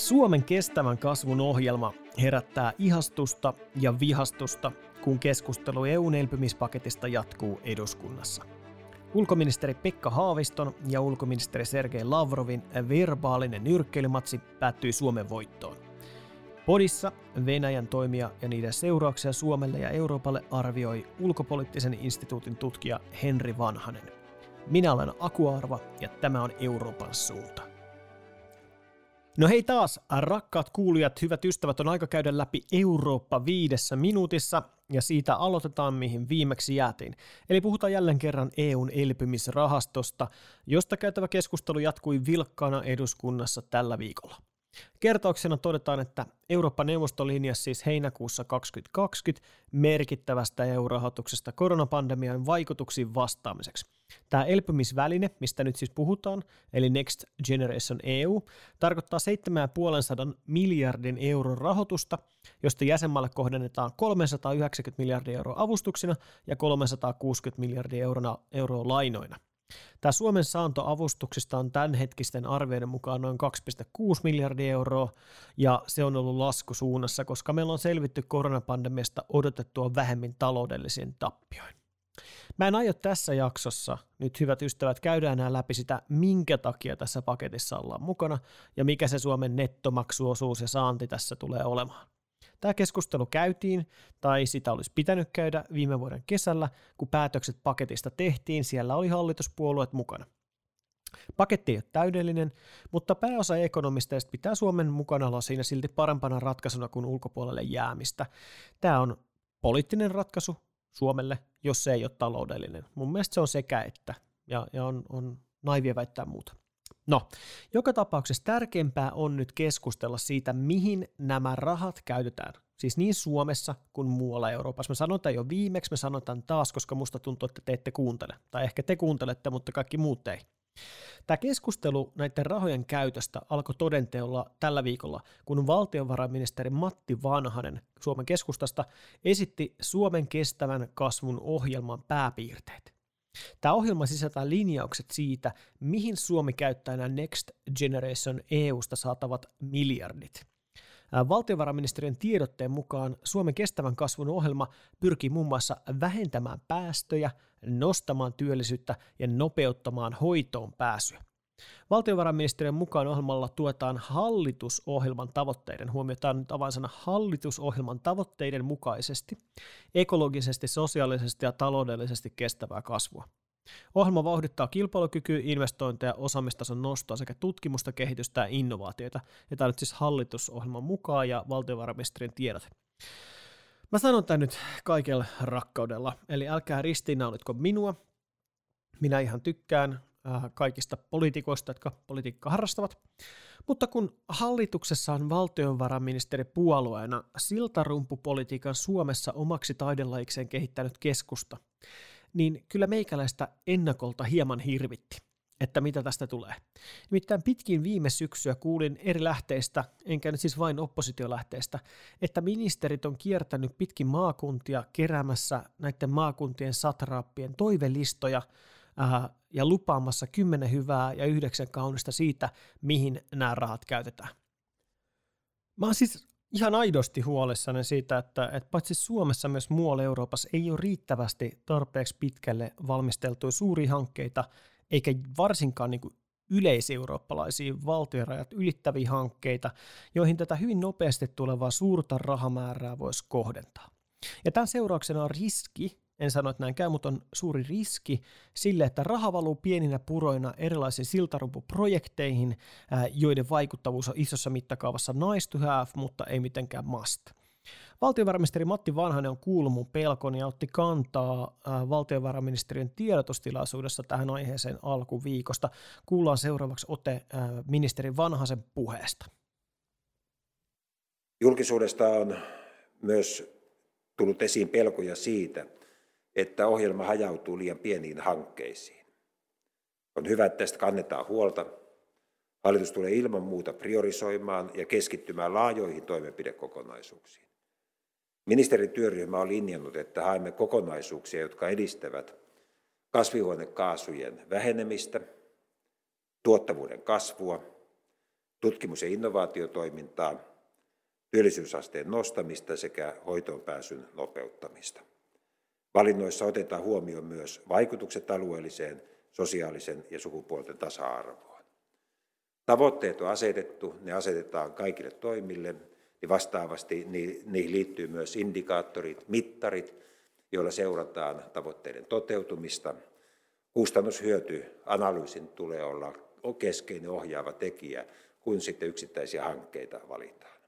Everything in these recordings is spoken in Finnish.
Suomen kestävän kasvun ohjelma herättää ihastusta ja vihastusta, kun keskustelu EUn elpymispaketista jatkuu eduskunnassa. Ulkoministeri Pekka Haaviston ja ulkoministeri Sergei Lavrovin verbaalinen nyrkkeilymatsi päättyi Suomen voittoon. Podissa Venäjän toimia ja niiden seurauksia Suomelle ja Euroopalle arvioi ulkopoliittisen instituutin tutkija Henri Vanhanen. Minä olen Akuarva ja tämä on Euroopan suunta. No hei taas, rakkaat kuulijat, hyvät ystävät, on aika käydä läpi Eurooppa viidessä minuutissa, ja siitä aloitetaan, mihin viimeksi jäätiin. Eli puhutaan jälleen kerran EUn elpymisrahastosta, josta käytävä keskustelu jatkui vilkkaana eduskunnassa tällä viikolla. Kertauksena todetaan, että Eurooppa-neuvosto linjasi siis heinäkuussa 2020 merkittävästä EU-rahoituksesta koronapandemian vaikutuksiin vastaamiseksi. Tämä elpymisväline, mistä nyt siis puhutaan, eli Next Generation EU, tarkoittaa 7,5 miljardin euron rahoitusta, josta jäsenmaalle kohdennetaan 390 miljardia euroa avustuksina ja 360 miljardia euroa, euroa lainoina. Tämä Suomen saanto avustuksista on tämänhetkisten arvioiden mukaan noin 2,6 miljardia euroa, ja se on ollut laskusuunnassa, koska meillä on selvitty koronapandemiasta odotettua vähemmän taloudellisiin tappioin. Mä en aio tässä jaksossa, nyt hyvät ystävät, käydään enää läpi sitä, minkä takia tässä paketissa ollaan mukana ja mikä se Suomen nettomaksuosuus ja saanti tässä tulee olemaan. Tämä keskustelu käytiin, tai sitä olisi pitänyt käydä viime vuoden kesällä, kun päätökset paketista tehtiin, siellä oli hallituspuolueet mukana. Paketti ei ole täydellinen, mutta pääosa ekonomisteista pitää Suomen mukana olla siinä silti parempana ratkaisuna kuin ulkopuolelle jäämistä. Tämä on poliittinen ratkaisu Suomelle, jos se ei ole taloudellinen. Mun mielestä se on sekä että, ja, ja on, on naivia väittää muuta. No, joka tapauksessa tärkeämpää on nyt keskustella siitä, mihin nämä rahat käytetään. Siis niin Suomessa kuin muualla Euroopassa. Me sanotaan jo viimeksi, me sanotaan taas, koska musta tuntuu, että te ette kuuntele. Tai ehkä te kuuntelette, mutta kaikki muut ei. Tämä keskustelu näiden rahojen käytöstä alkoi todenteolla tällä viikolla, kun valtiovarainministeri Matti Vanhanen Suomen keskustasta esitti Suomen kestävän kasvun ohjelman pääpiirteet. Tämä ohjelma sisältää linjaukset siitä, mihin Suomi käyttää nämä Next Generation EUsta saatavat miljardit. Valtiovarainministeriön tiedotteen mukaan Suomen kestävän kasvun ohjelma pyrkii muun muassa vähentämään päästöjä, nostamaan työllisyyttä ja nopeuttamaan hoitoon pääsyä. Valtiovarainministeriön mukaan ohjelmalla tuetaan hallitusohjelman tavoitteiden, huomioon nyt avainsana hallitusohjelman tavoitteiden mukaisesti, ekologisesti, sosiaalisesti ja taloudellisesti kestävää kasvua. Ohjelma vauhdittaa kilpailukykyä, investointeja, osaamistason nostoa sekä tutkimusta, kehitystä ja innovaatioita. Ja tämä on nyt siis hallitusohjelman mukaan ja valtiovarainministeriön tiedot. Mä sanon tämän nyt kaikella rakkaudella, eli älkää ristiinnaulitko minua. Minä ihan tykkään Äh, kaikista poliitikoista, jotka politiikkaa harrastavat. Mutta kun hallituksessa on valtionvarainministeri puolueena siltarumpupolitiikan Suomessa omaksi taidelaikseen kehittänyt keskusta, niin kyllä meikäläistä ennakolta hieman hirvitti, että mitä tästä tulee. Nimittäin pitkin viime syksyä kuulin eri lähteistä, enkä nyt siis vain oppositiolähteistä, että ministerit on kiertänyt pitkin maakuntia keräämässä näiden maakuntien satraappien toivelistoja äh, ja lupaamassa kymmenen hyvää ja yhdeksän kaunista siitä, mihin nämä rahat käytetään. Mä oon siis ihan aidosti huolissani siitä, että, että paitsi Suomessa myös muualla Euroopassa ei ole riittävästi tarpeeksi pitkälle valmisteltuja suuria hankkeita, eikä varsinkaan niin kuin yleiseurooppalaisia valtiorajat ylittäviä hankkeita, joihin tätä hyvin nopeasti tulevaa suurta rahamäärää voisi kohdentaa. Ja tämän seurauksena on riski, en sano, että näin käy, mutta on suuri riski sille, että raha valuu pieninä puroina erilaisiin siltarumpuprojekteihin, joiden vaikuttavuus on isossa mittakaavassa nice to have, mutta ei mitenkään must. Valtiovarainministeri Matti Vanhanen on kuullut mun pelkoni ja otti kantaa valtiovarainministeriön tiedotustilaisuudessa tähän aiheeseen alkuviikosta. Kuullaan seuraavaksi ote ministeri Vanhasen puheesta. Julkisuudesta on myös tullut esiin pelkoja siitä, että ohjelma hajautuu liian pieniin hankkeisiin. On hyvä, että tästä kannetaan huolta. Hallitus tulee ilman muuta priorisoimaan ja keskittymään laajoihin toimenpidekokonaisuuksiin. Ministerityöryhmä on linjannut, että haemme kokonaisuuksia, jotka edistävät kasvihuonekaasujen vähenemistä, tuottavuuden kasvua, tutkimus- ja innovaatiotoimintaa, työllisyysasteen nostamista sekä hoitoonpääsyn nopeuttamista. Valinnoissa otetaan huomioon myös vaikutukset alueelliseen, sosiaalisen ja sukupuolten tasa-arvoon. Tavoitteet on asetettu, ne asetetaan kaikille toimille, niin vastaavasti niihin liittyy myös indikaattorit, mittarit, joilla seurataan tavoitteiden toteutumista. Kustannushyötyanalyysin tulee olla keskeinen ohjaava tekijä, kun sitten yksittäisiä hankkeita valitaan.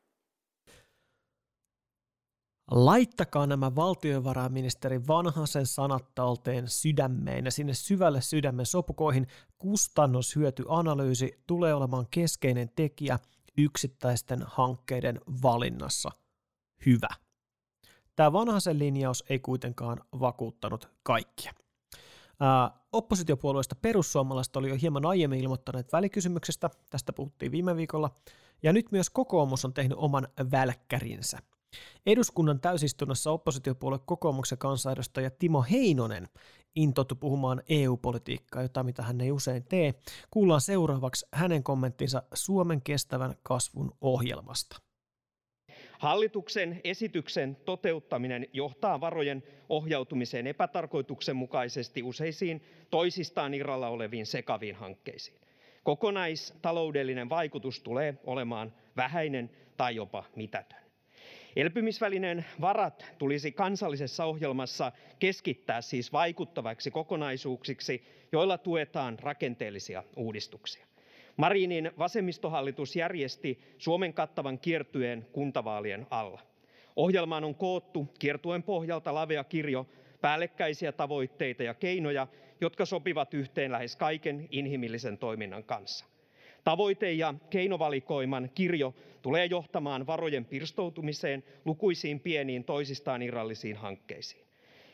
Laittakaa nämä valtiovarainministeri Vanhasen sanat talteen sydämeen ja sinne syvälle sydämen sopukoihin kustannushyötyanalyysi tulee olemaan keskeinen tekijä yksittäisten hankkeiden valinnassa. Hyvä. Tämä Vanhasen linjaus ei kuitenkaan vakuuttanut kaikkia. Ää, oppositiopuolueista perussuomalaiset oli jo hieman aiemmin ilmoittaneet välikysymyksestä, tästä puhuttiin viime viikolla, ja nyt myös kokoomus on tehnyt oman välkkärinsä – Eduskunnan täysistunnossa oppositiopuolue kokoomuksen kansanedustaja Timo Heinonen intoutui puhumaan EU-politiikkaa, jota mitä hän ei usein tee. Kuullaan seuraavaksi hänen kommenttinsa Suomen kestävän kasvun ohjelmasta. Hallituksen esityksen toteuttaminen johtaa varojen ohjautumiseen epätarkoituksenmukaisesti useisiin toisistaan irralla oleviin sekaviin hankkeisiin. Kokonaistaloudellinen vaikutus tulee olemaan vähäinen tai jopa mitätön. Elpymisvälineen varat tulisi kansallisessa ohjelmassa keskittää siis vaikuttaviksi kokonaisuuksiksi, joilla tuetaan rakenteellisia uudistuksia. Marinin vasemmistohallitus järjesti Suomen kattavan kiertueen kuntavaalien alla. Ohjelmaan on koottu kiertueen pohjalta lavea kirjo päällekkäisiä tavoitteita ja keinoja, jotka sopivat yhteen lähes kaiken inhimillisen toiminnan kanssa. Tavoite- ja keinovalikoiman kirjo tulee johtamaan varojen pirstoutumiseen lukuisiin pieniin toisistaan irrallisiin hankkeisiin.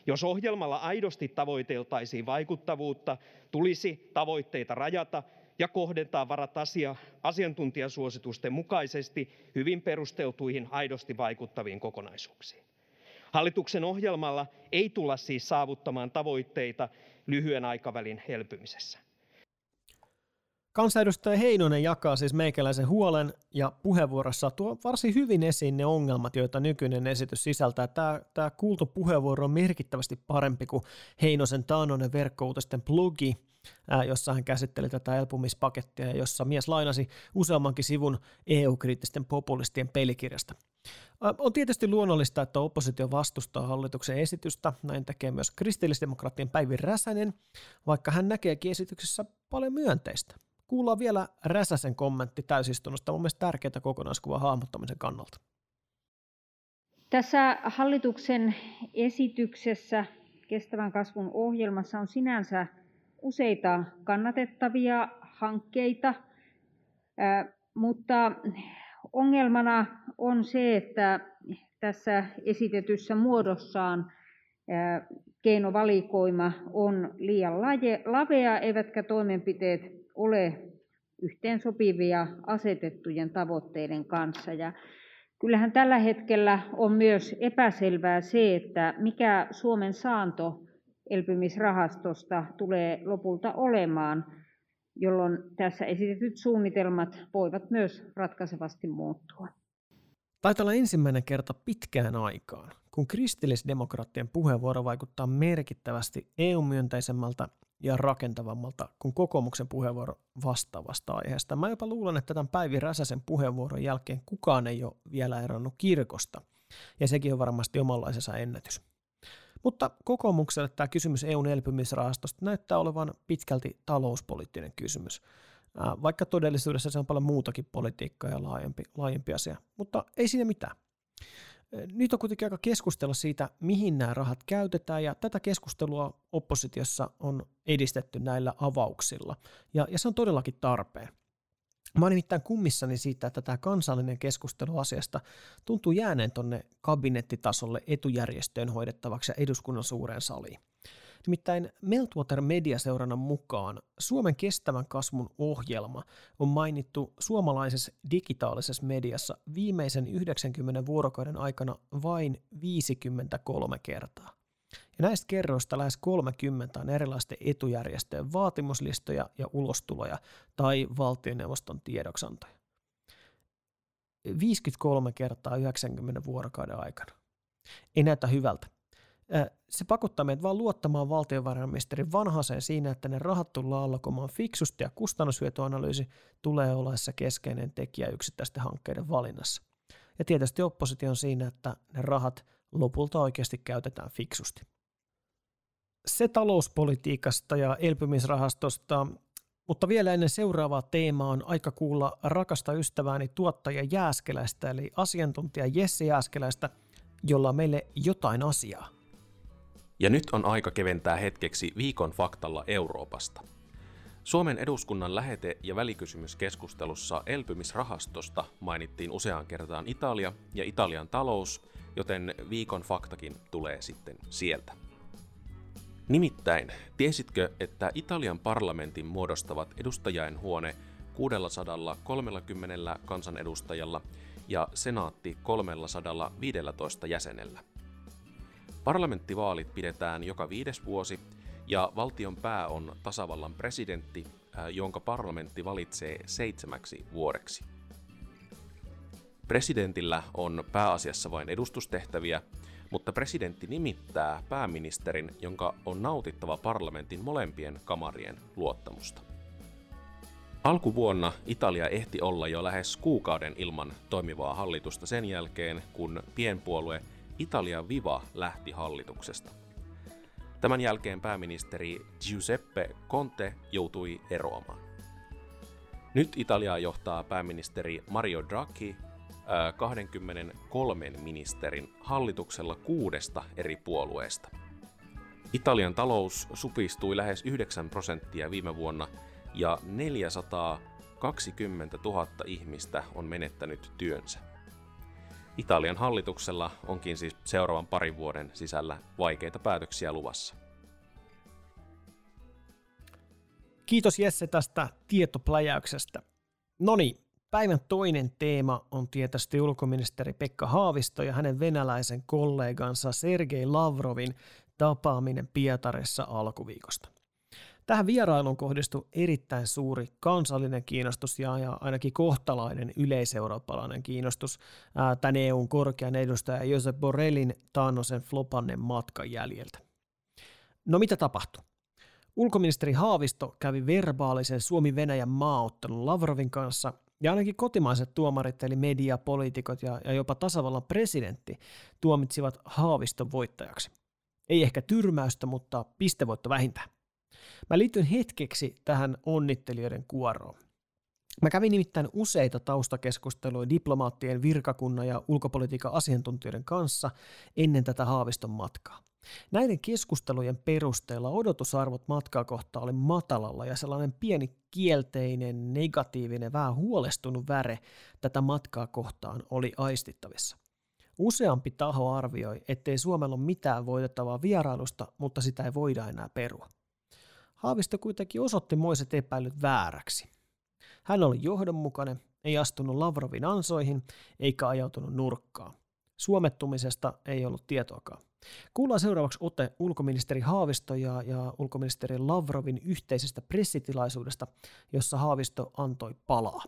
Jos ohjelmalla aidosti tavoiteltaisiin vaikuttavuutta, tulisi tavoitteita rajata ja kohdentaa varat asia, asiantuntijasuositusten mukaisesti hyvin perusteltuihin, aidosti vaikuttaviin kokonaisuuksiin. Hallituksen ohjelmalla ei tulla siis saavuttamaan tavoitteita lyhyen aikavälin elpymisessä. Kansanedustaja Heinonen jakaa siis meikäläisen huolen ja puheenvuorossa tuo varsin hyvin esiin ne ongelmat, joita nykyinen esitys sisältää. Tämä, tämä kuultu puheenvuoro on merkittävästi parempi kuin Heinosen taanoinen verkkouutisten blogi, jossa hän käsitteli tätä elpumispakettia jossa mies lainasi useammankin sivun EU-kriittisten populistien pelikirjasta. On tietysti luonnollista, että oppositio vastustaa hallituksen esitystä, näin tekee myös kristillisdemokraattien Päivi Räsänen, vaikka hän näkeekin esityksessä paljon myönteistä. Kuullaan vielä Räsäsen kommentti täysistunnosta, mun mielestä tärkeää kokonaiskuvan hahmottamisen kannalta. Tässä hallituksen esityksessä kestävän kasvun ohjelmassa on sinänsä useita kannatettavia hankkeita, mutta ongelmana on se, että tässä esitetyssä muodossaan keinovalikoima on liian lavea, eivätkä toimenpiteet ole yhteensopivia asetettujen tavoitteiden kanssa. Ja kyllähän tällä hetkellä on myös epäselvää se, että mikä Suomen saanto elpymisrahastosta tulee lopulta olemaan, jolloin tässä esitetyt suunnitelmat voivat myös ratkaisevasti muuttua. Taitaa olla ensimmäinen kerta pitkään aikaan, kun kristillisdemokraattien puheenvuoro vaikuttaa merkittävästi EU-myönteisemmältä ja rakentavammalta kuin kokoomuksen puheenvuoro vastaavasta aiheesta. Mä jopa luulen, että tämän Päivi Räsäsen puheenvuoron jälkeen kukaan ei ole vielä eronnut kirkosta, ja sekin on varmasti omanlaisensa ennätys. Mutta kokoomukselle tämä kysymys EUn elpymisrahastosta näyttää olevan pitkälti talouspoliittinen kysymys, vaikka todellisuudessa se on paljon muutakin politiikkaa ja laajempi, laajempi asia, mutta ei siinä mitään. Nyt on kuitenkin aika keskustella siitä, mihin nämä rahat käytetään, ja tätä keskustelua oppositiossa on edistetty näillä avauksilla, ja, ja se on todellakin tarpeen. Mä oon nimittäin kummissani siitä, että tämä kansallinen keskustelu asiasta tuntuu jääneen tuonne kabinettitasolle etujärjestöön hoidettavaksi ja eduskunnan suureen saliin. Nimittäin Meltwater Mediaseurannan mukaan Suomen kestävän kasvun ohjelma on mainittu suomalaisessa digitaalisessa mediassa viimeisen 90 vuorokauden aikana vain 53 kertaa. Ja näistä kerroista lähes 30 on erilaisten etujärjestöjen vaatimuslistoja ja ulostuloja tai valtioneuvoston tiedoksantoja. 53 kertaa 90 vuorokauden aikana. Ei näytä hyvältä. Se pakottaa meidät vaan luottamaan valtiovarainministeri vanhaseen siinä, että ne rahat tullaan allokomaan fiksusti ja kustannushyötyanalyysi tulee se keskeinen tekijä yksittäisten hankkeiden valinnassa. Ja tietysti oppositio on siinä, että ne rahat lopulta oikeasti käytetään fiksusti. Se talouspolitiikasta ja elpymisrahastosta, mutta vielä ennen seuraavaa teemaa on aika kuulla rakasta ystävääni tuottaja Jääskeläistä, eli asiantuntija Jesse Jääskeläistä, jolla on meille jotain asiaa. Ja nyt on aika keventää hetkeksi viikon faktalla Euroopasta. Suomen eduskunnan lähete- ja välikysymyskeskustelussa elpymisrahastosta mainittiin useaan kertaan Italia ja Italian talous, joten viikon faktakin tulee sitten sieltä. Nimittäin, tiesitkö, että Italian parlamentin muodostavat edustajain huone 630 kansanedustajalla ja senaatti 315 jäsenellä? Parlamenttivaalit pidetään joka viides vuosi ja valtion pää on tasavallan presidentti, jonka parlamentti valitsee seitsemäksi vuodeksi. Presidentillä on pääasiassa vain edustustehtäviä, mutta presidentti nimittää pääministerin, jonka on nautittava parlamentin molempien kamarien luottamusta. Alkuvuonna Italia ehti olla jo lähes kuukauden ilman toimivaa hallitusta sen jälkeen, kun pienpuolue Italia Viva lähti hallituksesta. Tämän jälkeen pääministeri Giuseppe Conte joutui eroamaan. Nyt Italiaa johtaa pääministeri Mario Draghi 23 ministerin hallituksella kuudesta eri puolueesta. Italian talous supistui lähes 9 prosenttia viime vuonna ja 420 000 ihmistä on menettänyt työnsä. Italian hallituksella onkin siis seuraavan parin vuoden sisällä vaikeita päätöksiä luvassa. Kiitos Jesse tästä tietopläjäyksestä. No niin, päivän toinen teema on tietysti ulkoministeri Pekka Haavisto ja hänen venäläisen kollegansa Sergei Lavrovin tapaaminen Pietarissa alkuviikosta. Tähän vierailuun kohdistui erittäin suuri kansallinen kiinnostus ja, ainakin kohtalainen yleiseurooppalainen kiinnostus tämän EUn korkean edustaja Josep Borrellin taannoisen flopannen matkan jäljiltä. No mitä tapahtui? Ulkoministeri Haavisto kävi verbaalisen Suomi-Venäjän maaottelun Lavrovin kanssa ja ainakin kotimaiset tuomarit eli media, poliitikot ja, ja jopa tasavallan presidentti tuomitsivat Haaviston voittajaksi. Ei ehkä tyrmäystä, mutta pistevoitto vähintään. Mä liityn hetkeksi tähän onnittelijoiden kuoroon. Mä kävin nimittäin useita taustakeskusteluja diplomaattien virkakunnan ja ulkopolitiikan asiantuntijoiden kanssa ennen tätä Haaviston matkaa. Näiden keskustelujen perusteella odotusarvot matkaa kohtaan oli matalalla ja sellainen pieni kielteinen, negatiivinen, vähän huolestunut väre tätä matkaa kohtaan oli aistittavissa. Useampi taho arvioi, ettei Suomella ole mitään voitettavaa vierailusta, mutta sitä ei voida enää perua. Haavisto kuitenkin osoitti moiset epäilyt vääräksi. Hän oli johdonmukainen, ei astunut Lavrovin ansoihin eikä ajautunut nurkkaan. Suomettumisesta ei ollut tietoakaan. Kuullaan seuraavaksi ote ulkoministeri Haavisto ja, ja ulkoministeri Lavrovin yhteisestä pressitilaisuudesta, jossa Haavisto antoi palaa.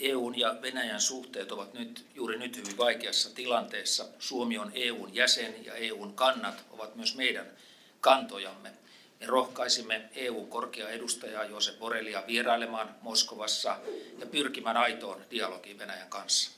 EUn ja Venäjän suhteet ovat nyt, juuri nyt hyvin vaikeassa tilanteessa. Suomi on EUn jäsen ja EUn kannat ovat myös meidän kantojamme. Me rohkaisimme EU-korkea edustajaa Josep Borrelia vierailemaan Moskovassa ja pyrkimään aitoon dialogiin Venäjän kanssa.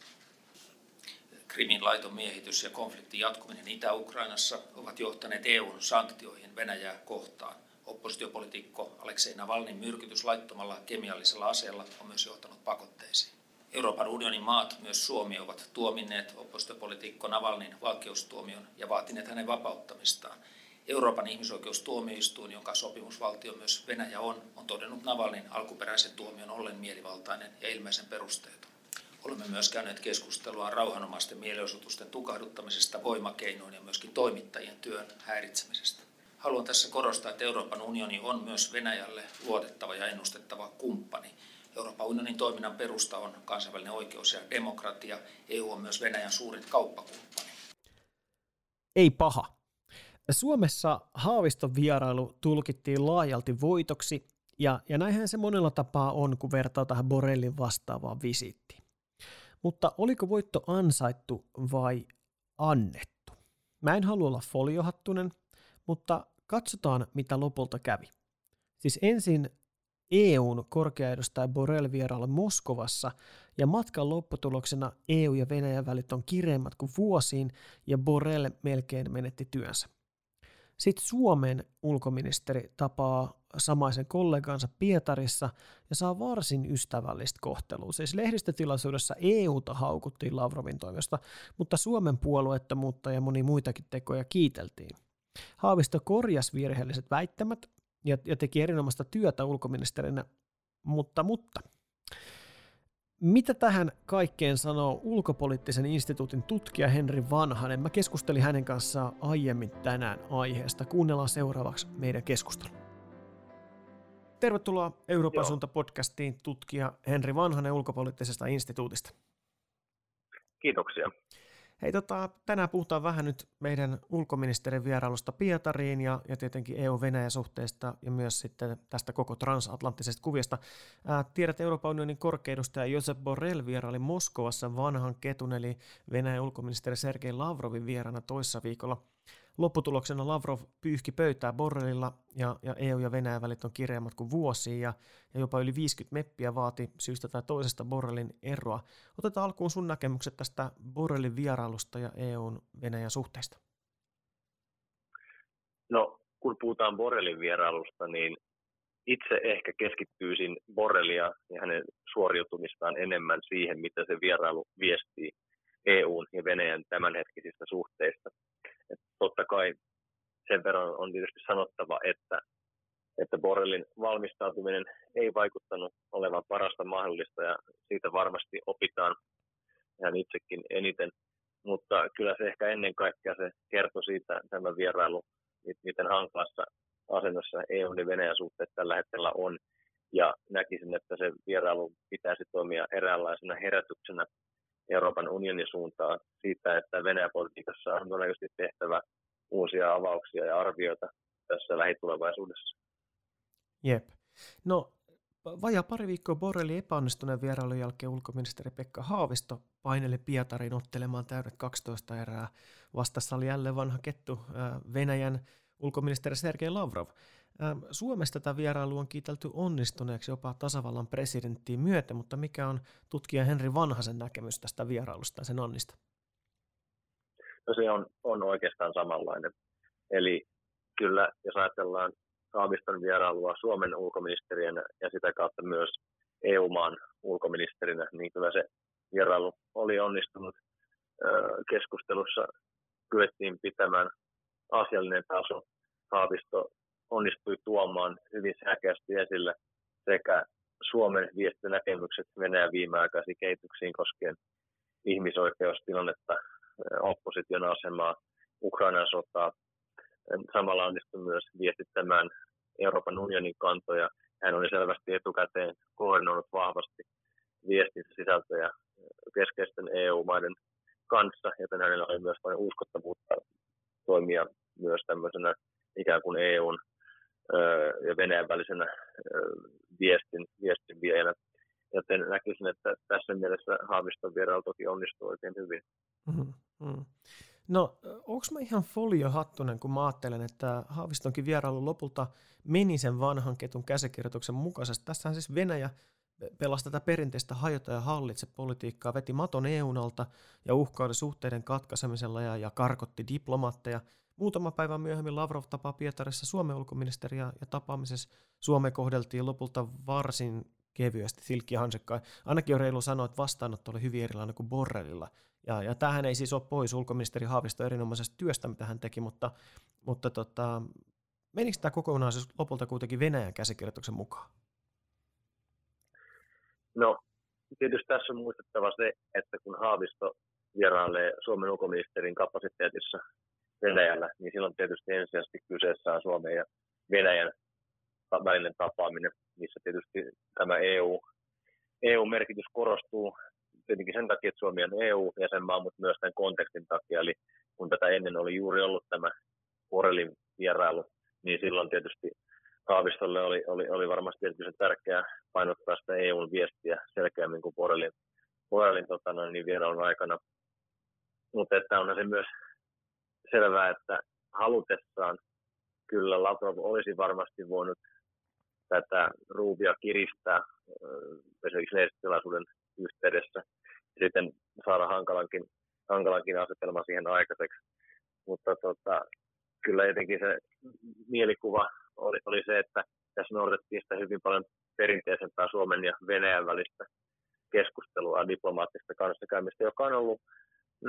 Krimin laiton miehitys ja konfliktin jatkuminen Itä-Ukrainassa ovat johtaneet EUn sanktioihin Venäjää kohtaan. Oppositiopolitiikko Aleksei Navalnin myrkytys laittomalla kemiallisella aseella on myös johtanut pakotteisiin. Euroopan unionin maat, myös Suomi, ovat tuominneet oppositiopolitiikko Navalnin valkeustuomion ja vaatineet hänen vapauttamistaan. Euroopan ihmisoikeustuomioistuin, jonka sopimusvaltio myös Venäjä on, on todennut Navalnin alkuperäisen tuomion ollen mielivaltainen ja ilmeisen perusteeton. Olemme myös käyneet keskustelua rauhanomaisten mielenosoitusten tukahduttamisesta voimakeinoin ja myöskin toimittajien työn häiritsemisestä. Haluan tässä korostaa, että Euroopan unioni on myös Venäjälle luotettava ja ennustettava kumppani. Euroopan unionin toiminnan perusta on kansainvälinen oikeus ja demokratia. EU on myös Venäjän suurin kauppakumppani. Ei paha. Suomessa Haaviston vierailu tulkittiin laajalti voitoksi, ja, ja näinhän se monella tapaa on, kun vertaa tähän Borellin vastaavaan visittiin. Mutta oliko voitto ansaittu vai annettu? Mä en halua olla foliohattunen, mutta katsotaan mitä lopulta kävi. Siis ensin EUn korkeaedustaja Borrell vierailla Moskovassa ja matkan lopputuloksena EU ja Venäjän välit on kireemmät kuin vuosiin ja Borrell melkein menetti työnsä. Sitten Suomen ulkoministeri tapaa samaisen kollegansa Pietarissa ja saa varsin ystävällistä kohtelua. Siis lehdistötilaisuudessa EUta haukuttiin Lavrovin toimesta, mutta Suomen puolueettomuutta ja moni muitakin tekoja kiiteltiin. Haavisto korjasi virheelliset väittämät ja, ja teki erinomaista työtä ulkoministerinä, mutta, mutta mitä tähän kaikkeen sanoo ulkopoliittisen instituutin tutkija Henri Vanhanen? Mä keskustelin hänen kanssaan aiemmin tänään aiheesta. Kuunnellaan seuraavaksi meidän keskustelu. Tervetuloa Euroopan suunta podcastiin tutkija Henri Vanhanen ulkopoliittisesta instituutista. Kiitoksia. Hei, tota, tänään puhutaan vähän nyt meidän ulkoministerin vierailusta Pietariin ja, ja tietenkin EU-Venäjä-suhteista ja myös sitten tästä koko transatlanttisesta kuviosta. Ää, tiedät, Euroopan unionin korkeudustaja Josep Borrell vieraili Moskovassa vanhan ketun eli Venäjän ulkoministeri Sergei Lavrovin vieraana toissa viikolla. Lopputuloksena Lavrov pyyhki pöytää Borrellilla ja, ja EU ja Venäjän välit on kireämmät kuin vuosiin ja, ja jopa yli 50 meppiä vaati syystä tai toisesta Borrellin eroa. Otetaan alkuun sun näkemykset tästä Borrellin vierailusta ja EUn Venäjän suhteista. No, kun puhutaan Borrellin vierailusta, niin itse ehkä keskittyisin Borrellia ja hänen suoriutumistaan enemmän siihen, mitä se vierailu viestii EUn ja Venäjän tämänhetkisistä suhteista kai sen verran on tietysti sanottava, että, että Borrellin valmistautuminen ei vaikuttanut olevan parasta mahdollista ja siitä varmasti opitaan ihan itsekin eniten. Mutta kyllä se ehkä ennen kaikkea se kertoi siitä tämä vierailu, miten hankalassa asennossa EU ja Venäjän suhteet tällä hetkellä on. Ja näkisin, että se vierailu pitäisi toimia eräänlaisena herätyksenä Euroopan unionin suuntaan siitä, että Venäjä-politiikassa on todennäköisesti tehtävä uusia avauksia ja arvioita tässä lähitulevaisuudessa. Jep. No, vajaa pari viikkoa Borrelli epäonnistuneen vierailun jälkeen ulkoministeri Pekka Haavisto paineli Pietarin ottelemaan täydet 12 erää. Vastassa oli jälleen vanha kettu Venäjän ulkoministeri Sergei Lavrov. Ähm, Suomesta tätä vierailu on kiitelty onnistuneeksi jopa tasavallan presidenttiin myöten, mutta mikä on tutkija Henri Vanhasen näkemys tästä vierailusta ja sen onnista? No se on, on oikeastaan samanlainen. Eli kyllä, jos ajatellaan Haaviston vierailua Suomen ulkoministeriönä ja sitä kautta myös EU-maan ulkoministerinä, niin kyllä se vierailu oli onnistunut. Keskustelussa kyettiin pitämään asiallinen taso. Haavisto onnistui tuomaan hyvin säkeästi esille sekä Suomen viestinäkemykset Venäjän viimeaikaisiin kehityksiin koskien ihmisoikeustilannetta, opposition asemaa, Ukrainan sotaa. Samalla onnistui myös viestittämään Euroopan unionin kantoja. Hän oli selvästi etukäteen koordinoinut vahvasti viestin sisältöjä keskeisten EU-maiden kanssa, joten hänellä oli myös paljon uskottavuutta toimia myös tämmöisenä ikään kuin EUn ja Venäjän välisenä viestin, viestin vielä. Joten näkisin, että tässä mielessä Haaviston vierailu toki onnistuu oikein hyvin. Mm-hmm. No, onko mä ihan foliohattunen, kun mä ajattelen, että Haavistonkin vierailu lopulta meni sen vanhan ketun käsikirjoituksen mukaisesti. Tässähän siis Venäjä pelasi tätä perinteistä hajota ja hallitse politiikkaa, veti maton EUn alta ja uhkaili suhteiden katkaisemisella ja, ja karkotti diplomaatteja – Muutama päivä myöhemmin Lavrov tapaa Pietarissa Suomen ulkoministeriä ja tapaamisessa Suome kohdeltiin lopulta varsin kevyesti silkki hansekkaan. Ainakin on reilu sanoa, että vastaanotto oli hyvin erilainen kuin Borrellilla. Ja, ja tähän ei siis ole pois ulkoministeri Haavisto erinomaisesta työstä, mitä hän teki, mutta, mutta tota, menikö tämä kokonaisuus lopulta kuitenkin Venäjän käsikirjoituksen mukaan? No, tietysti tässä on muistettava se, että kun Haavisto vierailee Suomen ulkoministerin kapasiteetissa Venäjällä, niin silloin tietysti ensisijaisesti kyseessä on Suomen ja Venäjän välinen tapaaminen, missä tietysti tämä EU, EU-merkitys korostuu tietenkin sen takia, että Suomi on EU-jäsenmaa, mutta myös tämän kontekstin takia. Eli kun tätä ennen oli juuri ollut tämä Borelin vierailu, niin silloin tietysti Haavistolle oli, oli, oli varmasti erityisen tärkeää painottaa sitä EUn viestiä selkeämmin kuin Borelin Borrellin tota, niin vierailun aikana. Mutta että onhan se myös selvää, että halutessaan kyllä Lavrov olisi varmasti voinut tätä ruuvia kiristää esimerkiksi lehdistötilaisuuden yhteydessä ja sitten saada hankalankin, hankalankin asetelma siihen aikaiseksi. Mutta tota, kyllä jotenkin se mielikuva oli, oli se, että tässä noudatettiin sitä hyvin paljon perinteisempää Suomen ja Venäjän välistä keskustelua, diplomaattista kanssakäymistä, joka on ollut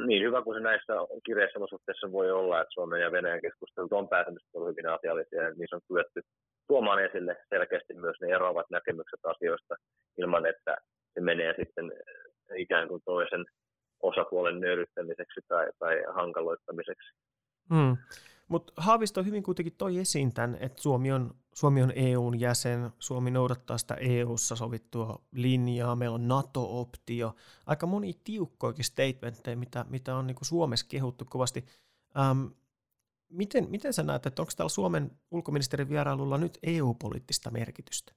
niin hyvä kuin se näissä kireissä suhteissa voi olla, että Suomen ja Venäjän keskustelut on ollut hyvin asiallisia ja niissä on kyetty tuomaan esille selkeästi myös ne eroavat näkemykset asioista ilman, että se menee sitten ikään kuin toisen osapuolen nöyryttämiseksi tai, tai hankaloittamiseksi. Mm. Mutta Haavisto hyvin kuitenkin toi esiin tämän, että Suomi on, Suomi on EUn jäsen, Suomi noudattaa sitä EUssa sovittua linjaa, meillä on NATO-optio, aika moni tiukkoikin statementteja, mitä, mitä on niin kuin Suomessa kehuttu kovasti. Ähm, miten, miten sä näet, että onko täällä Suomen ulkoministerin vierailulla nyt EU-poliittista merkitystä?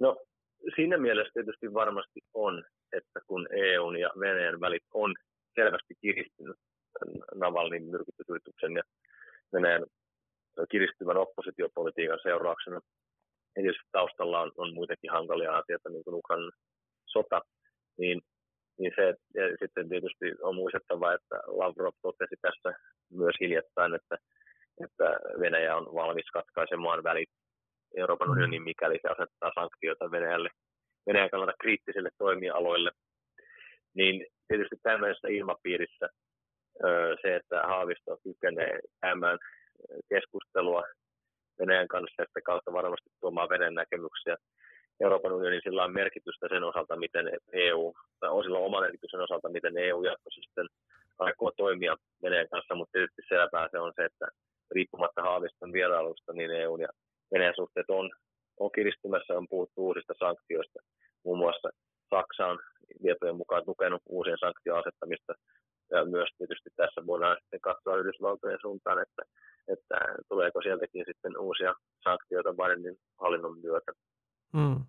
No siinä mielessä tietysti varmasti on, että kun EUn ja Venäjän välit on selvästi kiristynyt Navalnin myrkytysyrityksen ja Venäjän kiristyvän oppositiopolitiikan seurauksena. Ja tietysti taustalla on, on muitakin hankalia asioita, niin kuin Ukrainan sota, niin, niin se, ja sitten tietysti on muistettava, että Lavrov totesi tässä myös hiljattain, että, että Venäjä on valmis katkaisemaan välit Euroopan unionin, mikäli se asettaa sanktioita Venäjälle, Venäjän kannalta kriittisille toimialoille. Niin tietysti tämmöisessä ilmapiirissä se, että Haavisto kykenee käymään keskustelua Venäjän kanssa, että kautta varmasti tuomaan Venäjän näkemyksiä. Euroopan unionin sillä on merkitystä sen osalta, miten EU, tai on sillä oma merkitys sen osalta, miten EU jatkossa sitten aikoo toimia Venäjän kanssa, mutta tietysti selvää se on se, että riippumatta Haaviston vierailusta, niin EU ja Venäjän suhteet on, on kiristymässä, on puhuttu uusista sanktioista. Muun muassa Saksa on tietojen mukaan tukenut uusien sanktioiden asettamista ja myös tietysti tässä voidaan sitten katsoa Yhdysvaltojen suuntaan, että, että tuleeko sieltäkin sitten uusia sanktioita Bidenin hallinnon myötä. Hmm.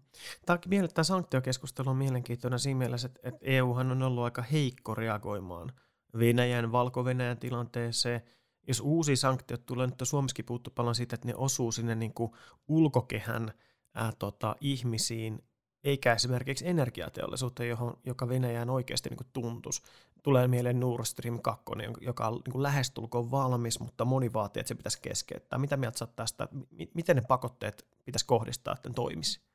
Tämä, tämä sanktiokeskustelu on mielenkiintoinen siinä mielessä, että, että EUhan on ollut aika heikko reagoimaan Venäjän, Valko-Venäjän tilanteeseen. Jos uusi sanktiot tulee, nyt on Suomessakin puhuttu paljon siitä, että ne osuu sinne niin kuin ulkokehän ää, tota, ihmisiin, eikä esimerkiksi energiateollisuuteen, johon, joka Venäjään oikeasti niin tuntuisi. Tulee mieleen Nord Stream 2, joka on niin lähestulkoon valmis, mutta moni vaatii, että se pitäisi keskeyttää. Mitä mieltä saat tästä? Miten ne pakotteet pitäisi kohdistaa, että ne toimisi?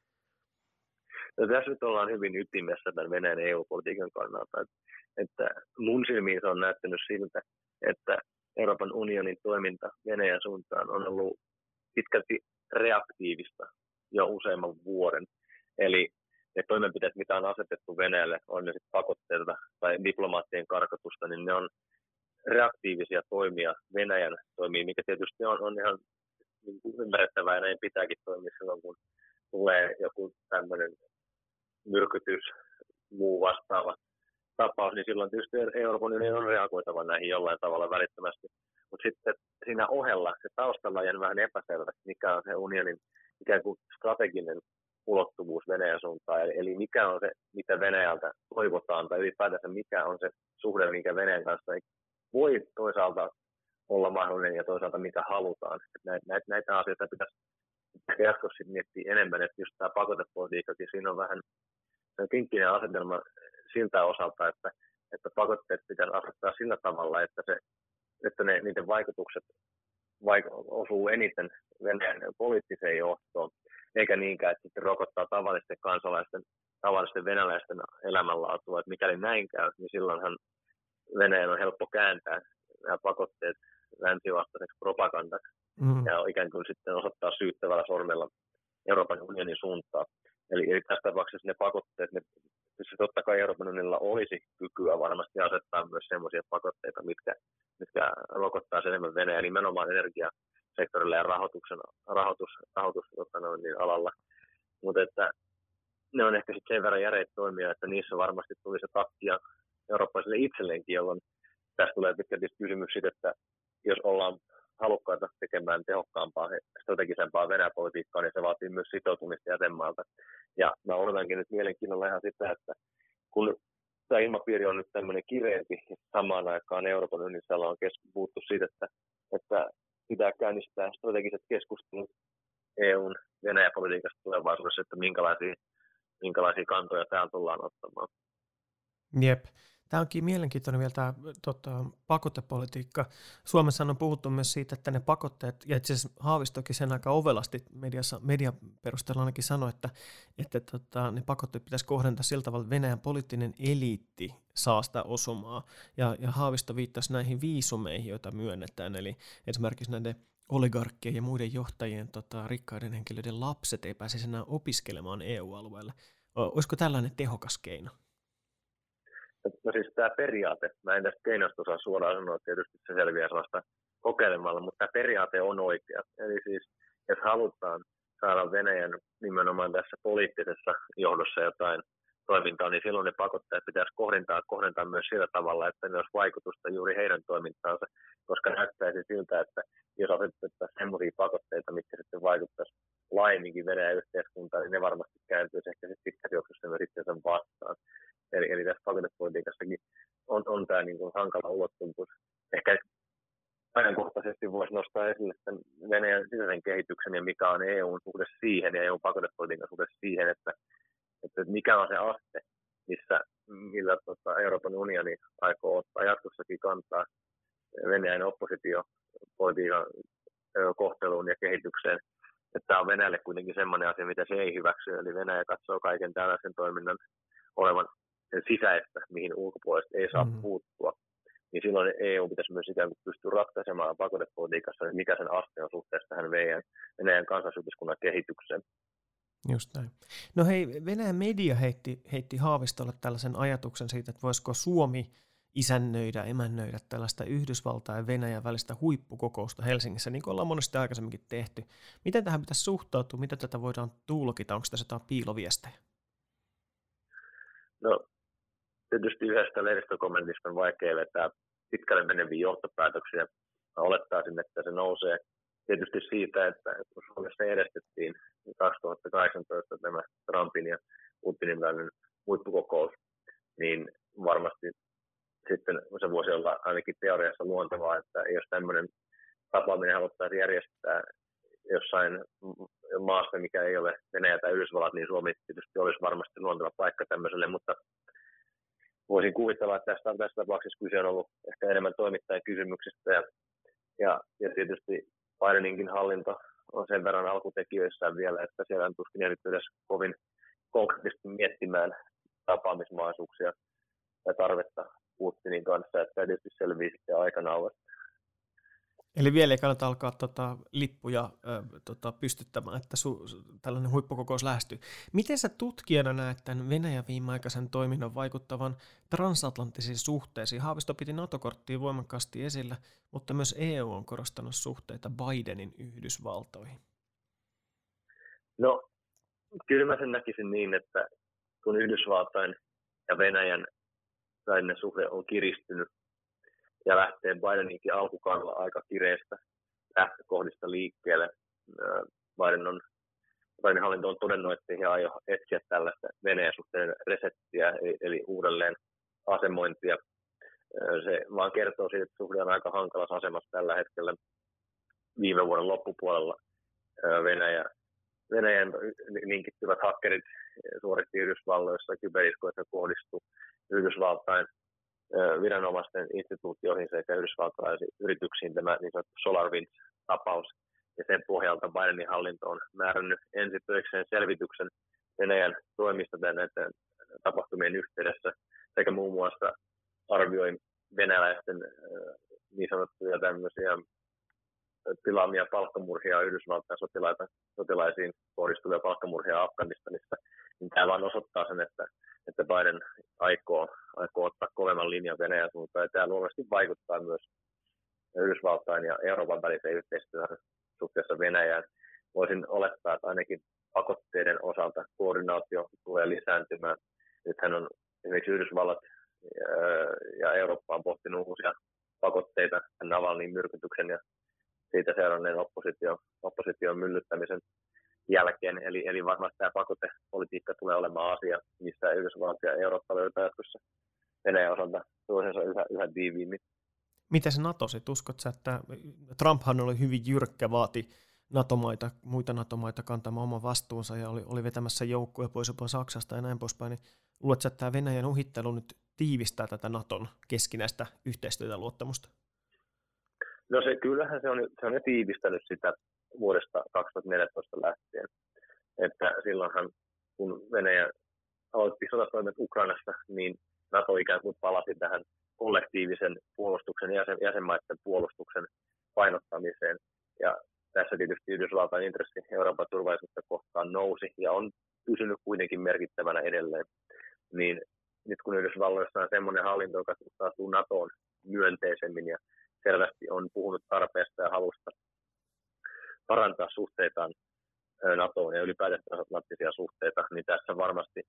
No, tässä nyt ollaan hyvin ytimessä tämän Venäjän EU-politiikan kannalta. Että, että mun silmiin se on näyttänyt siltä, että Euroopan unionin toiminta Venäjän suuntaan on ollut pitkälti reaktiivista jo useamman vuoden. Eli ne toimenpiteet, mitä on asetettu Venäjälle, on ne sitten pakotteita tai diplomaattien karkotusta, niin ne on reaktiivisia toimia Venäjän toimii, mikä tietysti on, on ihan niin ymmärrettävää ja näin pitääkin toimia silloin, kun tulee joku tämmöinen myrkytys, muu vastaava tapaus, niin silloin tietysti Euroopan unionin on reagoitava näihin jollain tavalla välittömästi. Mutta sitten siinä ohella se taustalla on vähän epäselvä, mikä on se unionin ikään kuin strateginen ulottuvuus Venäjän suuntaan, eli, eli mikä on se, mitä Venäjältä toivotaan, tai ylipäätänsä mikä on se suhde, mikä Venäjän kanssa voi toisaalta olla mahdollinen ja toisaalta mitä halutaan. Näitä, näitä, näitä asioita pitäisi jatkossa miettiä enemmän, että just tämä pakotepolitiikkakin, siinä on vähän kinkkinen asetelma siltä osalta, että, että pakotteet pitäisi asettaa sillä tavalla, että, se, että ne, niiden vaikutukset vaik- osuu eniten Venäjän poliittiseen johtoon, eikä niinkään, että sitten rokottaa tavallisten kansalaisten, tavallisten venäläisten elämänlaatua. Että mikäli näin käy, niin silloinhan Venäjän on helppo kääntää nämä pakotteet länsivastaiseksi propagandaksi mm. ja ikään kuin sitten osoittaa syyttävällä sormella Euroopan unionin suuntaan. Eli, eli tässä tapauksessa ne pakotteet, ne, siis totta kai Euroopan unionilla olisi kykyä varmasti asettaa myös sellaisia pakotteita, mitkä, mitkä rokottaa enemmän Venäjä nimenomaan energia, sektorilla ja rahoituksen, rahoitus, rahoitus tota noin, niin alalla. Mutta että ne on ehkä sitten sen verran järeitä toimia, että niissä varmasti tuli se takkia eurooppalaisille itselleenkin, jolloin tässä tulee pitkälti kysymys siitä, että jos ollaan halukkaita tekemään tehokkaampaa, strategisempaa Venäjä-politiikkaa, niin se vaatii myös sitoutumista jäsenmaalta. Ja mä odotankin nyt mielenkiinnolla ihan sitä, että kun tämä ilmapiiri on nyt tämmöinen kireempi, samaan aikaan Euroopan unionissa on puhuttu siitä, että, että pitää käynnistää strategiset keskustelut EUn Venäjä-politiikasta tulevaisuudessa, että minkälaisia, minkälaisia kantoja täällä tullaan ottamaan. Jep. Tämä onkin mielenkiintoinen vielä tämä tota, pakotepolitiikka. Suomessa on puhuttu myös siitä, että ne pakotteet, ja itse asiassa Haavistokin sen aika ovelasti mediassa, median perusteella ainakin sanoi, että, että tota, ne pakotteet pitäisi kohdentaa sillä tavalla, että Venäjän poliittinen eliitti saa sitä osumaa. Ja, ja Haavisto viittasi näihin viisumeihin, joita myönnetään, eli esimerkiksi näiden oligarkkien ja muiden johtajien tota, rikkaiden henkilöiden lapset ei pääsisi enää opiskelemaan EU-alueelle. Olisiko tällainen tehokas keino? No siis tämä periaate, mä en tästä keinosta osaa suoraan sanoa, tietysti se selviää sellaista kokeilemalla, mutta tämä periaate on oikea. Eli siis, jos halutaan saada Venäjän nimenomaan tässä poliittisessa johdossa jotain toimintaa, niin silloin ne pakotteet pitäisi kohdentaa, kohdentaa myös sillä tavalla, että ne olisi vaikutusta juuri heidän toimintaansa, koska näyttäisi siltä, että jos asetettaisiin sellaisia pakotteita, mitkä sitten vaikuttaisi laajemminkin Venäjän yhteiskuntaan, niin ne varmasti kääntyisi ehkä sitten pitkässä juoksussa myös itsensä vastaan. Eli, eli tässä pakotepolitiikassakin on, on tämä niin kuin hankala ulottuvuus. Ehkä ajankohtaisesti voisi nostaa esille tämän Venäjän sisäisen kehityksen ja mikä on EUn suhde siihen ja EUn pakotepolitiikan suhde siihen, että, että mikä on se aste, missä, millä tota, Euroopan unioni aikoo ottaa jatkossakin kantaa Venäjän oppositiopolitiikan kohteluun ja kehitykseen. Että tämä on Venäjälle kuitenkin sellainen asia, mitä se ei hyväksy. Eli Venäjä katsoo kaiken tällaisen toiminnan olevan sisäistä, mihin ulkopuolista ei saa mm. puuttua, niin silloin EU pitäisi myös ikään kuin pystyä ratkaisemaan pakotepolitiikassa, että mikä sen aste on suhteessa tähän Venäjän, Venäjän kansallisyhteiskunnan kehitykseen. Just näin. No hei, Venäjän media heitti, heitti Haavistolle tällaisen ajatuksen siitä, että voisiko Suomi isännöidä, emännöidä tällaista Yhdysvaltain ja Venäjän välistä huippukokousta Helsingissä, niin kuin ollaan monesti aikaisemminkin tehty. Miten tähän pitäisi suhtautua? Miten tätä voidaan tulkita? Onko tässä jotain piiloviestejä? No tietysti yhdestä lehdistökommentista on vaikea vetää pitkälle meneviä johtopäätöksiä. Mä olettaisin, että se nousee tietysti siitä, että kun Suomessa edestettiin 2018 tämä Trumpin ja Putinin välinen huippukokous, niin varmasti sitten se voisi olla ainakin teoriassa luontevaa, että jos tämmöinen tapaaminen haluttaisiin järjestää jossain maassa, mikä ei ole Venäjä tai Yhdysvallat, niin Suomi tietysti olisi varmasti luonteva paikka tämmöiselle, mutta voisin kuvitella, että tässä, tässä tapauksessa kyse on ollut ehkä enemmän toimittajan kysymyksistä ja, ja, ja tietysti Bideninkin hallinto on sen verran alkutekijöissään vielä, että siellä on tuskin ehditty edes kovin konkreettisesti miettimään tapaamismaisuuksia ja tarvetta Putinin kanssa, että tietysti selvii sitten aikanaan. Eli vielä ei kannata alkaa tota, lippuja ö, tota, pystyttämään, että su, tällainen huippukokous lähestyy. Miten sä tutkijana näet tämän Venäjän viimeaikaisen toiminnan vaikuttavan transatlanttisiin suhteisiin? Haavisto piti NATO-korttia voimakkaasti esillä, mutta myös EU on korostanut suhteita Bidenin Yhdysvaltoihin. No, kyllä mä sen näkisin niin, että kun Yhdysvaltain ja Venäjän välinen suhde on kiristynyt ja lähtee Bideninkin alkukaudella aika kireestä lähtökohdista liikkeelle. Biden on Bidenin hallinto on todennut, että he aio etsiä tällaista Venäjän suhteen reseptiä, eli uudelleen asemointia. Se vaan kertoo siitä, että suhde on aika hankalassa asemassa tällä hetkellä. Viime vuoden loppupuolella Venäjä, Venäjän linkittyvät hakkerit suoritti Yhdysvalloissa kyberiskoissa kohdistui Yhdysvaltain viranomaisten instituutioihin sekä yhdysvaltalaisiin yrityksiin tämä niin sanottu SolarWinds-tapaus. Ja sen pohjalta Bidenin hallinto on määrännyt ensitöikseen selvityksen Venäjän toimista näiden tapahtumien yhteydessä sekä muun muassa arvioi venäläisten niin sanottuja tämmöisiä tilaamia palkkamurhia Yhdysvaltain sotilaita, sotilaisiin kohdistuvia palkkamurhia Afganistanissa, niin tämä vain osoittaa sen, että, että Biden aikoo, aikoo ottaa kovemman linjan Venäjän suuntaan, tämä luonnollisesti vaikuttaa myös Yhdysvaltain ja Euroopan väliseen yhteistyöhön suhteessa Venäjään. Voisin olettaa, että ainakin pakotteiden osalta koordinaatio tulee lisääntymään. Nythän on esimerkiksi Yhdysvallat ja Eurooppa on pohtinut uusia pakotteita Navalnin myrkytyksen ja siitä seuranneen oppositio, opposition myllyttämisen jälkeen. Eli, eli varmasti tämä pakotepolitiikka tulee olemaan asia, missä Yhdysvallat ja Eurooppa löytää jatkossa Venäjän osalta toisensa yhä, yhä tiiviimmin. Miten se NATO sitten? Uskot sä, että Trumphan oli hyvin jyrkkä, vaati NATO-maita, muita NATO-maita kantamaan oman vastuunsa ja oli, oli vetämässä joukkoja pois jopa Saksasta ja näin poispäin, niin luuletko, että tämä Venäjän uhittelu nyt tiivistää tätä NATOn keskinäistä yhteistyötä luottamusta? No se, kyllähän se on, se on jo tiivistänyt sitä vuodesta 2014 lähtien. Että silloinhan, kun Venäjä aloitti sotatoimet Ukrainassa, niin NATO ikään kuin palasi tähän kollektiivisen puolustuksen, jäsen, jäsenmaiden puolustuksen painottamiseen. Ja tässä tietysti Yhdysvaltain intressi Euroopan turvallisuutta kohtaan nousi ja on pysynyt kuitenkin merkittävänä edelleen. Niin nyt kun Yhdysvalloissa on semmoinen hallinto, joka suhtautuu NATOon myönteisemmin ja selvästi on puhunut tarpeesta ja halusta parantaa suhteitaan NATOon ja ylipäätään transatlanttisia suhteita, niin tässä varmasti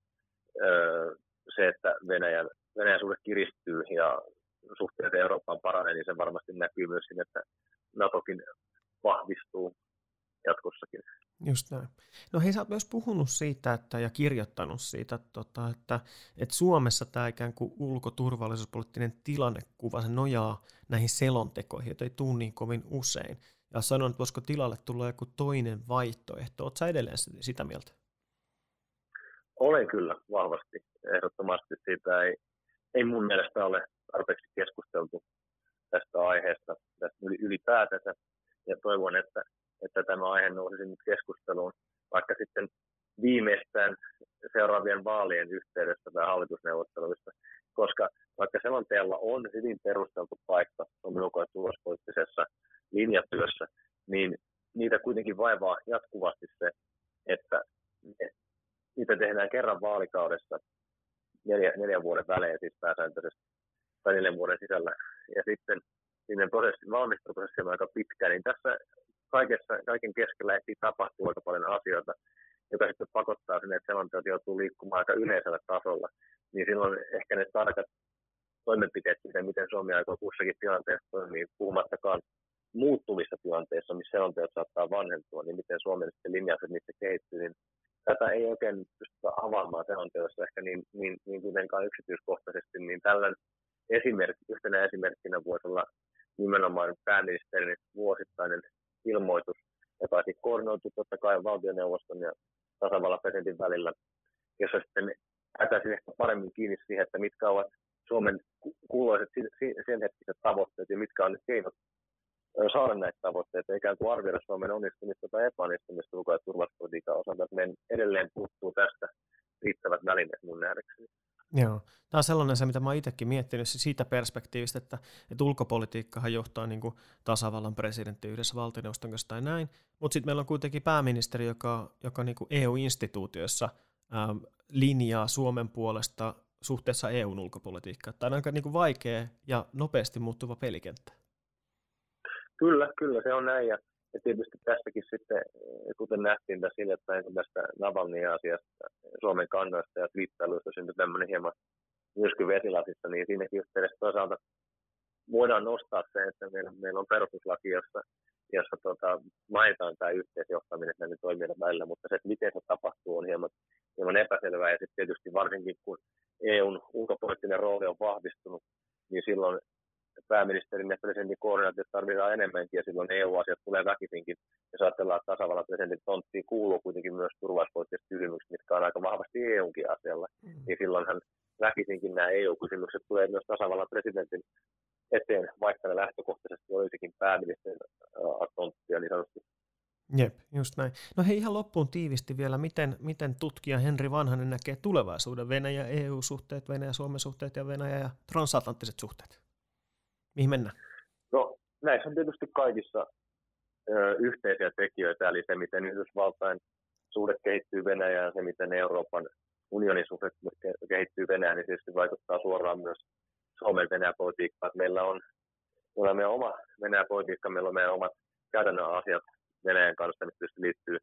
se, että Venäjän, Venäjän suhde kiristyy ja suhteet Eurooppaan paranee, niin se varmasti näkyy myös siinä, että NATOkin vahvistuu jatkossakin. Just näin. No hei, sä oot myös puhunut siitä että, ja kirjoittanut siitä, tota, että, että Suomessa tämä ikään kuin ulkoturvallisuuspoliittinen tilannekuva, se nojaa näihin selontekoihin, joita ei tule niin kovin usein. Ja sanon, että voisiko tilalle tulla joku toinen vaihtoehto. Oletko sä edelleen sitä mieltä? Olen kyllä vahvasti. Ehdottomasti siitä ei, ei mun mielestä ole tarpeeksi keskusteltu tästä aiheesta tästä ylipäätänsä. Ja toivon, että, että tämä aihe nousisi nyt keskusteluun, vaikka sitten viimeistään seuraavien vaalien yhteydessä tai hallitusneuvotteluissa, koska vaikka selonteella on hyvin perusteltu paikka Suomen ulko- ja tulospoliittisessa linjatyössä, niin niitä kuitenkin vaivaa jatkuvasti se, että niitä tehdään kerran vaalikaudessa neljä, neljän vuoden välein siis pääsääntöisesti tai neljän vuoden sisällä. Ja sitten sinne prosessin, valmisteluprosessi on aika pitkä, niin tässä kaikessa, kaiken keskellä ehtii tapahtuu aika paljon asioita, joka sitten pakottaa sinne, että selonteot joutuu liikkumaan aika yleisellä tasolla, niin silloin ehkä ne tarkat toimenpiteet siitä, miten Suomi aikoo kussakin tilanteessa toimii, puhumattakaan muuttuvissa tilanteissa, missä selonteot saattaa vanhentua, niin miten Suomen sitten linjaukset niistä kehittyy, niin tätä ei oikein pystytä avaamaan selonteossa ehkä niin, niin, niin kuitenkaan yksityiskohtaisesti, niin tällainen esimerkki, yhtenä esimerkkinä voisi olla nimenomaan pääministerin vuosittainen ilmoitus, joka olisi koordinoitu totta kai valtioneuvoston ja tasavallan presidentin välillä, jossa sitten päätäisiin ehkä paremmin kiinni siihen, että mitkä ovat Suomen kuuluiset sen hetkiset tavoitteet ja mitkä on ne keinot saada näitä tavoitteita, ikään kuin arvioida Suomen onnistumista tai epäonnistumista ulko- ja turvallisuuspolitiikan osalta. Meidän edelleen puuttuu tästä riittävät välineet mun nähdäkseni. Joo. Tämä on sellainen se, mitä mä itsekin miettinyt siitä perspektiivistä, että, että ulkopolitiikkahan johtaa niin tasavallan presidentti yhdessä valtioneuvoston kanssa tai näin, mutta sitten meillä on kuitenkin pääministeri, joka, joka niin kuin EU-instituutioissa ähm, linjaa Suomen puolesta suhteessa EUn ulkopolitiikkaan. Tämä on aika niin vaikea ja nopeasti muuttuva pelikenttä. Kyllä, kyllä se on näin. Ja, ja tietysti tästäkin sitten, kuten nähtiin tässä hiljattain tästä Navalnin asiasta, Suomen kannoista ja twiittailuista syntyi tämmöinen hieman myrsky vesilasissa, niin siinäkin yhteydessä toisaalta voidaan nostaa se, että meillä, meillä on perustuslaki, jossa, jossa tota, mainitaan tämä yhteisjohtaminen näiden toimijoiden välillä, mutta se, että miten se tapahtuu, on hieman, hieman epäselvää. Ja sitten tietysti varsinkin, kun EUn ulkopoliittinen rooli on vahvistunut, niin silloin pääministerin ja presidentin koordinaatiot tarvitaan enemmänkin, ja silloin EU-asiat tulee väkisinkin. Jos ajatellaan, että tasavallan presidentin tonttiin kuuluu kuitenkin myös turvallisuuspoliittiset kysymykset, mitkä on aika vahvasti EUnkin asialla, mm. niin silloinhan väkisinkin nämä EU-kysymykset tulee myös tasavallan presidentin eteen, vaikka ne lähtökohtaisesti olisikin pääministerin tonttia niin sanotusti. Jep, just näin. No hei ihan loppuun tiivisti vielä, miten, miten tutkija Henri Vanhanen näkee tulevaisuuden Venäjä-EU-suhteet, Venäjä-Suomen suhteet ja Venäjä- ja transatlanttiset suhteet? Mihin mennään? No näissä on tietysti kaikissa ö, yhteisiä tekijöitä, eli se miten Yhdysvaltain suhde kehittyy Venäjään, se miten Euroopan unionin suhde kehittyy Venäjään, niin tietysti vaikuttaa suoraan myös Suomen Venäjä-politiikkaan. Meillä on, meillä on meidän oma Venäjä-politiikka, meillä on meidän omat käytännön asiat Venäjän kanssa, mitkä tietysti liittyy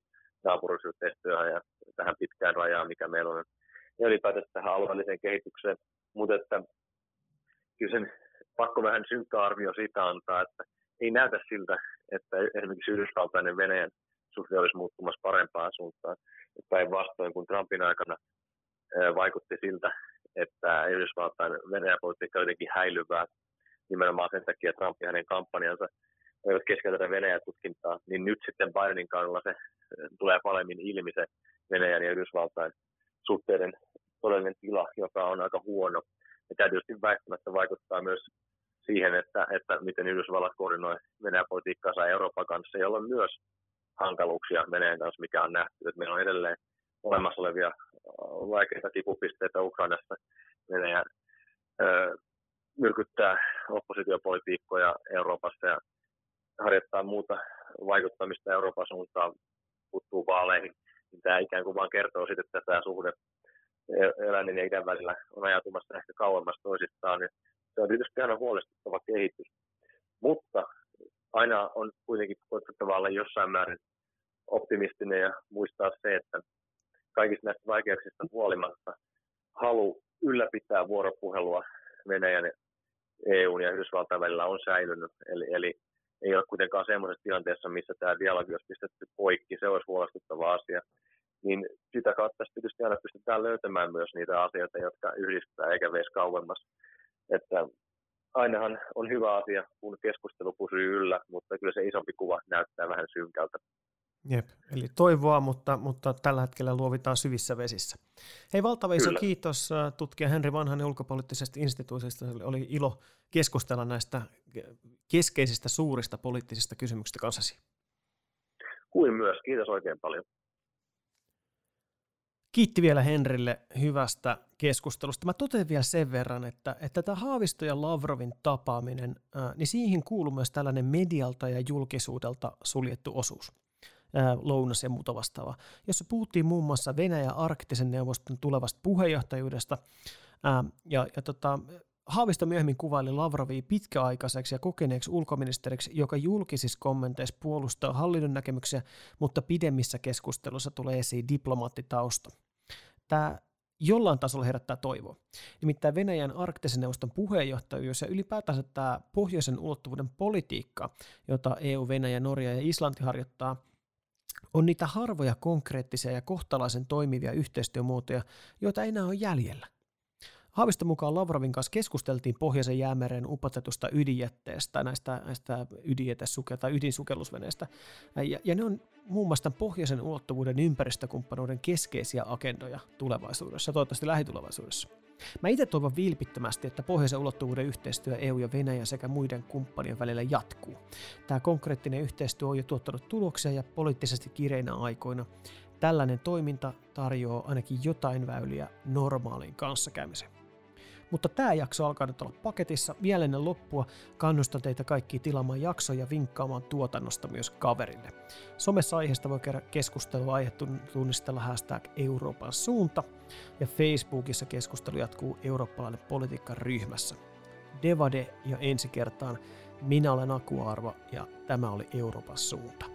naapuruusyhteistyöhön ja tähän pitkään rajaan, mikä meillä on, ja ylipäätään tähän alueelliseen kehitykseen. Mutta että kyllä sen pakko vähän synkkä arvio siitä antaa, että ei näytä siltä, että esimerkiksi Yhdysvaltain ja Venäjän suhde olisi muuttumassa parempaan suuntaan. Päinvastoin, kun Trumpin aikana vaikutti siltä, että Yhdysvaltain Venäjän politiikka jotenkin häilyvää nimenomaan sen takia, että Trump ja hänen kampanjansa eivät keskeytetä Venäjän tutkintaa, niin nyt sitten Bidenin kannalla se tulee paremmin ilmi se Venäjän ja Yhdysvaltain suhteiden todellinen tila, joka on aika huono. Ja tämä tietysti väistämättä vaikuttaa myös siihen, että, että miten Yhdysvallat koordinoi Venäjän politiikkaansa Euroopan kanssa, jolla on myös hankaluuksia Venäjän kanssa, mikä on nähty. Että meillä on edelleen olemassa olevia vaikeita kipupisteitä Ukrainassa. Venäjä myrkyttää oppositiopolitiikkoja Euroopassa ja harjoittaa muuta vaikuttamista Euroopan suuntaan, puuttuu vaaleihin. Niin tämä ikään kuin vaan kertoo siitä, että tämä suhde eläinen ja idän välillä on ajatumassa ehkä kauemmas toisistaan. Niin se on tietysti aina huolestuttava kehitys. Mutta aina on kuitenkin koetettava olla jossain määrin optimistinen ja muistaa se, että kaikista näistä vaikeuksista huolimatta halu ylläpitää vuoropuhelua Venäjän, EUn ja Yhdysvaltain välillä on säilynyt. Eli, eli ei ole kuitenkaan semmoisessa tilanteessa, missä tämä dialogi olisi pistetty poikki. Se olisi huolestuttava asia. Niin sitä kautta tietysti aina pystytään löytämään myös niitä asioita, jotka yhdistää eikä veisi kauemmas. Että ainahan on hyvä asia, kun keskustelu pysyy yllä, mutta kyllä se isompi kuva näyttää vähän synkältä. Jep, eli toivoa, mutta, mutta tällä hetkellä luovitaan syvissä vesissä. Hei, valtava iso kiitos äh, tutkija Henri Vanhanen ulkopoliittisesta instituutista. Oli ilo keskustella näistä keskeisistä suurista poliittisista kysymyksistä kanssasi. Kuin myös, kiitos oikein paljon. Kiitti vielä Henrille hyvästä keskustelusta. Mä totean vielä sen verran, että, että tämä Haavisto ja Lavrovin tapaaminen, ää, niin siihen kuuluu myös tällainen medialta ja julkisuudelta suljettu osuus lounas ja muuta vastaavaa, jossa puhuttiin muun muassa Venäjä arktisen neuvoston tulevasta puheenjohtajuudesta. ja, ja tota, Haavisto myöhemmin kuvaili Lavrovia pitkäaikaiseksi ja kokeneeksi ulkoministeriksi, joka julkisissa kommenteissa puolustaa hallinnon näkemyksiä, mutta pidemmissä keskusteluissa tulee esiin diplomaattitausta. Tämä jollain tasolla herättää toivoa. Nimittäin Venäjän arktisen neuvoston puheenjohtajuus ja ylipäätänsä tämä pohjoisen ulottuvuuden politiikka, jota EU, Venäjä, Norja ja Islanti harjoittaa – on niitä harvoja konkreettisia ja kohtalaisen toimivia yhteistyömuotoja, joita enää on jäljellä. Haaviston mukaan Lavrovin kanssa keskusteltiin Pohjoisen jäämeren upotetusta ydinjätteestä, näistä, näistä ydinjätesuke- tai ydinsukellusveneistä. Ja, ja ne on muun muassa tämän pohjoisen ulottuvuuden ympäristökumppanuuden keskeisiä agendoja tulevaisuudessa, toivottavasti lähitulevaisuudessa. Mä itse toivon vilpittömästi, että pohjoisen ulottuvuuden yhteistyö EU ja Venäjän sekä muiden kumppanien välillä jatkuu. Tämä konkreettinen yhteistyö on jo tuottanut tuloksia ja poliittisesti kireinä aikoina tällainen toiminta tarjoaa ainakin jotain väyliä normaaliin kanssakäymiseen. Mutta tämä jakso alkaa nyt olla paketissa. Vielä ennen loppua kannustan teitä kaikki tilaamaan jaksoja ja vinkkaamaan tuotannosta myös kaverille. Somessa aiheesta voi käydä keskustelua aihe tunnistella hashtag Euroopan suunta ja Facebookissa keskustelu jatkuu eurooppalainen politiikan ryhmässä. Devade ja ensi kertaan minä olen Aku Arva ja tämä oli Euroopan suunta.